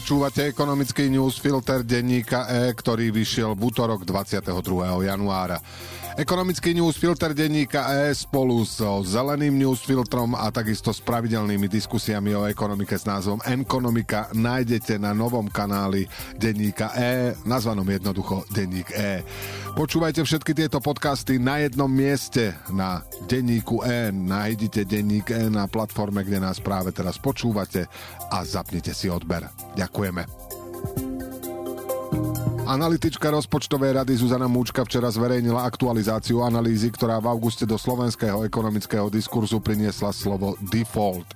Počúvate ekonomický newsfilter denníka E, ktorý vyšiel v útorok 22. januára. Ekonomický newsfilter denníka E spolu so zeleným newsfiltrom a takisto s pravidelnými diskusiami o ekonomike s názvom Ekonomika nájdete na novom kanáli denníka E, nazvanom jednoducho denník E. Počúvajte všetky tieto podcasty na jednom mieste na denníku E. Nájdite denník E na platforme, kde nás práve teraz počúvate a zapnite si odber. Ďakujeme. Analytička rozpočtovej rady Zuzana Múčka včera zverejnila aktualizáciu analýzy, ktorá v auguste do slovenského ekonomického diskurzu priniesla slovo default.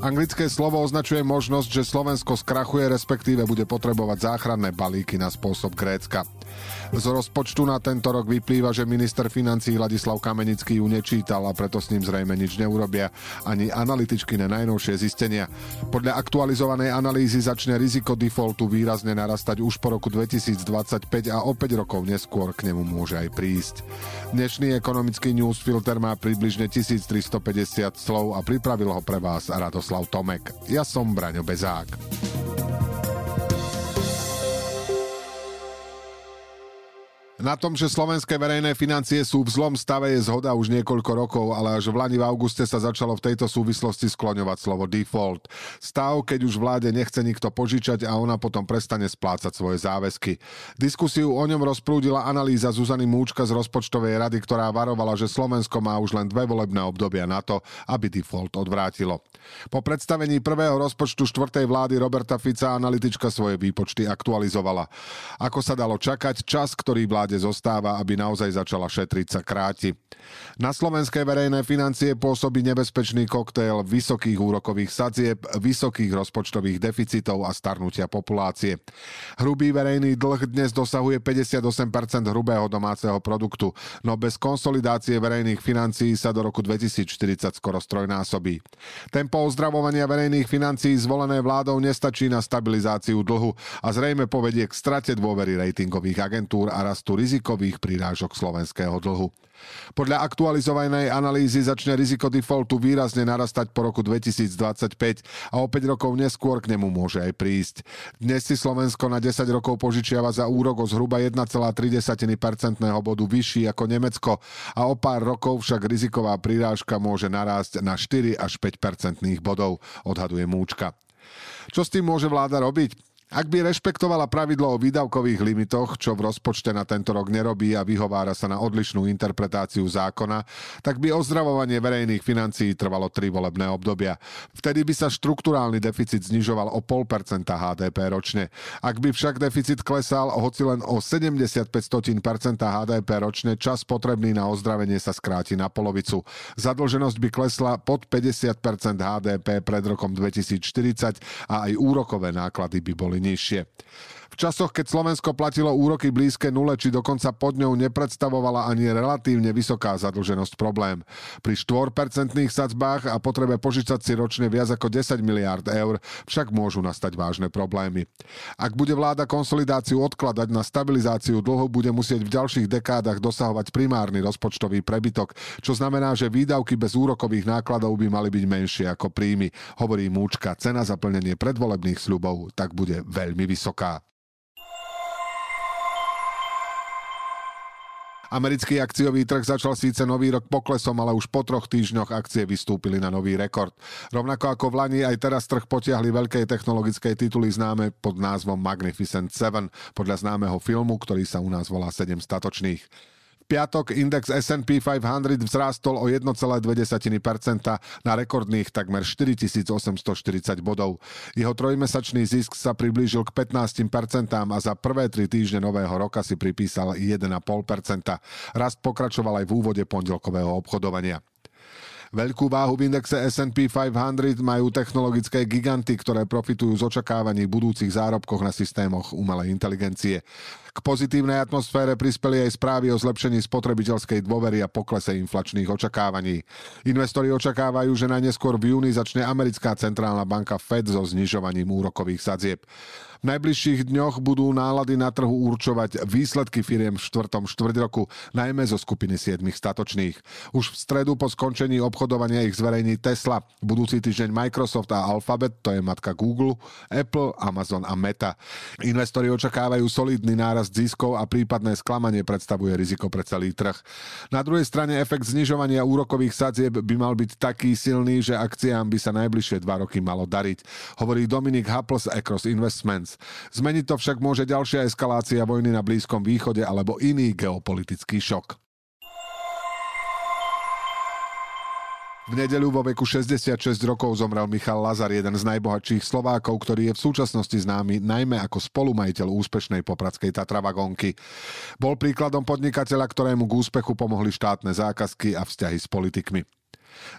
Anglické slovo označuje možnosť, že Slovensko skrachuje, respektíve bude potrebovať záchranné balíky na spôsob Grécka. Z rozpočtu na tento rok vyplýva, že minister financí Ladislav Kamenický ju nečítal a preto s ním zrejme nič neurobia ani analytičky na najnovšie zistenia. Podľa aktualizovanej analýzy začne riziko defaultu výrazne narastať už po roku 2025 a o 5 rokov neskôr k nemu môže aj prísť. Dnešný ekonomický newsfilter má približne 1350 slov a pripravil ho pre vás Radoslav Tomek. Ja som Braňo Bezák. Na tom, že slovenské verejné financie sú v zlom stave je zhoda už niekoľko rokov, ale až v Lani v auguste sa začalo v tejto súvislosti skloňovať slovo default. Stav, keď už vláde nechce nikto požičať a ona potom prestane splácať svoje záväzky. Diskusiu o ňom rozprúdila analýza Zuzany Múčka z rozpočtovej rady, ktorá varovala, že Slovensko má už len dve volebné obdobia na to, aby default odvrátilo. Po predstavení prvého rozpočtu štvrtej vlády Roberta Fica analytička svoje výpočty aktualizovala. Ako sa dalo čakať, čas, ktorý vláde vláde zostáva, aby naozaj začala šetriť sa kráti. Na slovenské verejné financie pôsobí nebezpečný koktejl vysokých úrokových sadzieb, vysokých rozpočtových deficitov a starnutia populácie. Hrubý verejný dlh dnes dosahuje 58% hrubého domáceho produktu, no bez konsolidácie verejných financií sa do roku 2040 skoro strojnásobí. Tempo ozdravovania verejných financií zvolené vládou nestačí na stabilizáciu dlhu a zrejme povedie k strate dôvery ratingových agentúr a rastu rizikových prírážok slovenského dlhu. Podľa aktualizovanej analýzy začne riziko defaultu výrazne narastať po roku 2025 a o 5 rokov neskôr k nemu môže aj prísť. Dnes si Slovensko na 10 rokov požičiava za úrok o zhruba 1,3% bodu vyšší ako Nemecko a o pár rokov však riziková prírážka môže narásť na 4 až 5% bodov, odhaduje Múčka. Čo s tým môže vláda robiť? Ak by rešpektovala pravidlo o výdavkových limitoch, čo v rozpočte na tento rok nerobí a vyhovára sa na odlišnú interpretáciu zákona, tak by ozdravovanie verejných financií trvalo tri volebné obdobia. Vtedy by sa štruktúrálny deficit znižoval o 0,5% HDP ročne. Ak by však deficit klesal hoci len o 75 HDP ročne, čas potrebný na ozdravenie sa skráti na polovicu. Zadlženosť by klesla pod 50% HDP pred rokom 2040 a aj úrokové náklady by boli boli nižšie. V časoch, keď Slovensko platilo úroky blízke nule, či dokonca pod ňou nepredstavovala ani relatívne vysoká zadlženosť problém. Pri 4% sadzbách a potrebe požičať si ročne viac ako 10 miliard eur však môžu nastať vážne problémy. Ak bude vláda konsolidáciu odkladať na stabilizáciu dlho, bude musieť v ďalších dekádach dosahovať primárny rozpočtový prebytok, čo znamená, že výdavky bez úrokových nákladov by mali byť menšie ako príjmy, hovorí Múčka. Cena za plnenie predvolebných sľubov tak bude veľmi vysoká. Americký akciový trh začal síce nový rok poklesom, ale už po troch týždňoch akcie vystúpili na nový rekord. Rovnako ako v Lani, aj teraz trh potiahli veľké technologické tituly známe pod názvom Magnificent Seven, podľa známeho filmu, ktorý sa u nás volá 7 statočných piatok index S&P 500 vzrástol o 1,2% na rekordných takmer 4840 bodov. Jeho trojmesačný zisk sa priblížil k 15% a za prvé tri týždne nového roka si pripísal 1,5%. Rast pokračoval aj v úvode pondelkového obchodovania. Veľkú váhu v indexe S&P 500 majú technologické giganty, ktoré profitujú z očakávaní budúcich zárobkoch na systémoch umelej inteligencie. K pozitívnej atmosfére prispeli aj správy o zlepšení spotrebiteľskej dôvery a poklese inflačných očakávaní. Investori očakávajú, že najneskôr v júni začne americká centrálna banka Fed so znižovaním úrokových sadzieb. V najbližších dňoch budú nálady na trhu určovať výsledky firiem v štvrtom štvrť roku, najmä zo skupiny siedmých statočných. Už v stredu po skončení obchodovania ich zverejní Tesla, budúci týždeň Microsoft a Alphabet, to je matka Google, Apple, Amazon a Meta. Investori očakávajú solidný nárast ziskov a prípadné sklamanie predstavuje riziko pre celý trh. Na druhej strane efekt znižovania úrokových sadzieb by mal byť taký silný, že akciám by sa najbližšie dva roky malo dariť, hovorí Dominik Happles Across Investments. Zmeniť to však môže ďalšia eskalácia vojny na Blízkom východe alebo iný geopolitický šok. V nedeľu vo veku 66 rokov zomrel Michal Lazar, jeden z najbohatších Slovákov, ktorý je v súčasnosti známy najmä ako spolumajiteľ úspešnej popradskej Tatravagonky. Bol príkladom podnikateľa, ktorému k úspechu pomohli štátne zákazky a vzťahy s politikmi.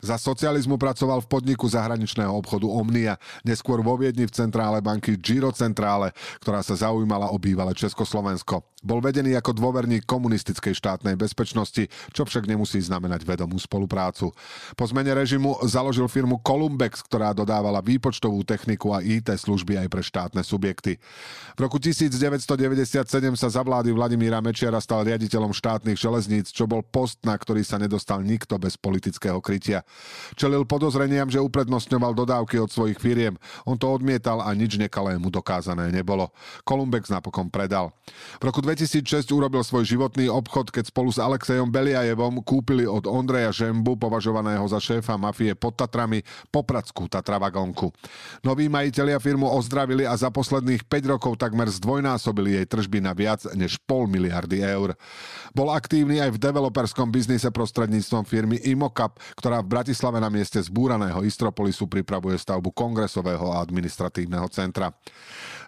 Za socializmu pracoval v podniku zahraničného obchodu Omnia, neskôr vo Viedni v centrále banky Giro Centrále, ktorá sa zaujímala o bývalé Československo. Bol vedený ako dôverník komunistickej štátnej bezpečnosti, čo však nemusí znamenať vedomú spoluprácu. Po zmene režimu založil firmu Columbex, ktorá dodávala výpočtovú techniku a IT služby aj pre štátne subjekty. V roku 1997 sa za vlády Vladimíra Mečiara stal riaditeľom štátnych železníc, čo bol post, na ktorý sa nedostal nikto bez politického krytia. Čelil podozreniam, že uprednostňoval dodávky od svojich firiem. On to odmietal a nič nekalému dokázané nebolo. Columbex napokon predal. V roku 2006 urobil svoj životný obchod, keď spolu s Alexejom Beliajevom kúpili od Ondreja Žembu, považovaného za šéfa mafie pod Tatrami, popradskú Tatravagonku. Noví majiteľia firmu ozdravili a za posledných 5 rokov takmer zdvojnásobili jej tržby na viac než pol miliardy eur. Bol aktívny aj v developerskom biznise prostredníctvom firmy Imocap, ktorá v Bratislave na mieste zbúraného Istropolisu pripravuje stavbu kongresového a administratívneho centra.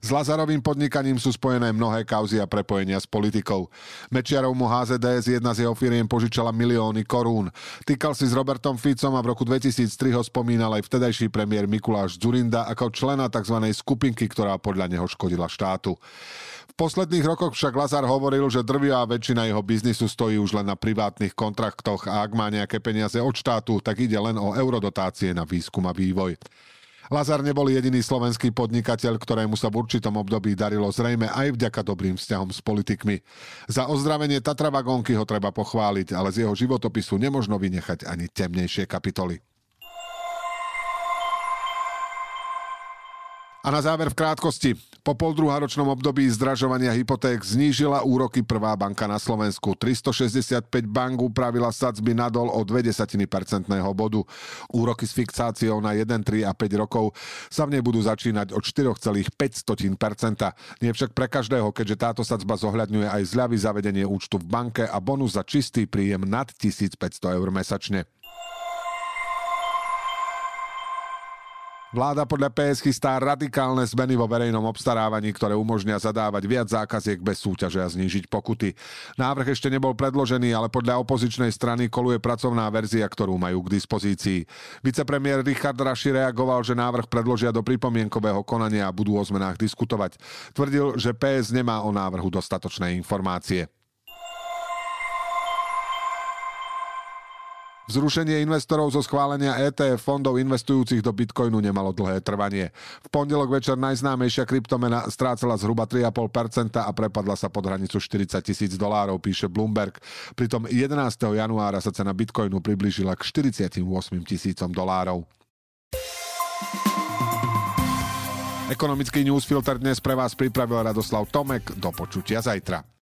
S Lazarovým podnikaním sú spojené mnohé kauzy a prepojenia s politikou. Mečiarovmu HZDS jedna z jeho firiem požičala milióny korún. Týkal si s Robertom Ficom a v roku 2003 ho spomínal aj vtedajší premiér Mikuláš Zurinda ako člena tzv. skupinky, ktorá podľa neho škodila štátu. V posledných rokoch však Lazar hovoril, že drvivá väčšina jeho biznisu stojí už len na privátnych kontraktoch a ak má nejaké peniaze od štátu, tak ide len o eurodotácie na výskum a vývoj. Lazar nebol jediný slovenský podnikateľ, ktorému sa v určitom období darilo zrejme aj vďaka dobrým vzťahom s politikmi. Za ozdravenie Tatravagonky ho treba pochváliť, ale z jeho životopisu nemožno vynechať ani temnejšie kapitoly. A na záver v krátkosti. Po poldruháročnom období zdražovania hypoték znížila úroky prvá banka na Slovensku. 365 bank upravila sadzby nadol o 0,2% bodu. Úroky s fixáciou na 1, 3 a 5 rokov sa v nej budú začínať od 4,5 Nie však pre každého, keďže táto sadzba zohľadňuje aj zľavy zavedenie účtu v banke a bonus za čistý príjem nad 1500 eur mesačne. Vláda podľa PS chystá radikálne zmeny vo verejnom obstarávaní, ktoré umožnia zadávať viac zákaziek bez súťaže a znížiť pokuty. Návrh ešte nebol predložený, ale podľa opozičnej strany koluje pracovná verzia, ktorú majú k dispozícii. Vicepremiér Richard Raši reagoval, že návrh predložia do pripomienkového konania a budú o zmenách diskutovať. Tvrdil, že PS nemá o návrhu dostatočné informácie. Zrušenie investorov zo schválenia ETF fondov investujúcich do bitcoinu nemalo dlhé trvanie. V pondelok večer najznámejšia kryptomena strácala zhruba 3,5% a prepadla sa pod hranicu 40 tisíc dolárov, píše Bloomberg. Pritom 11. januára sa cena bitcoinu priblížila k 48 tisícom dolárov. Ekonomický newsfilter dnes pre vás pripravil Radoslav Tomek. Do počutia zajtra.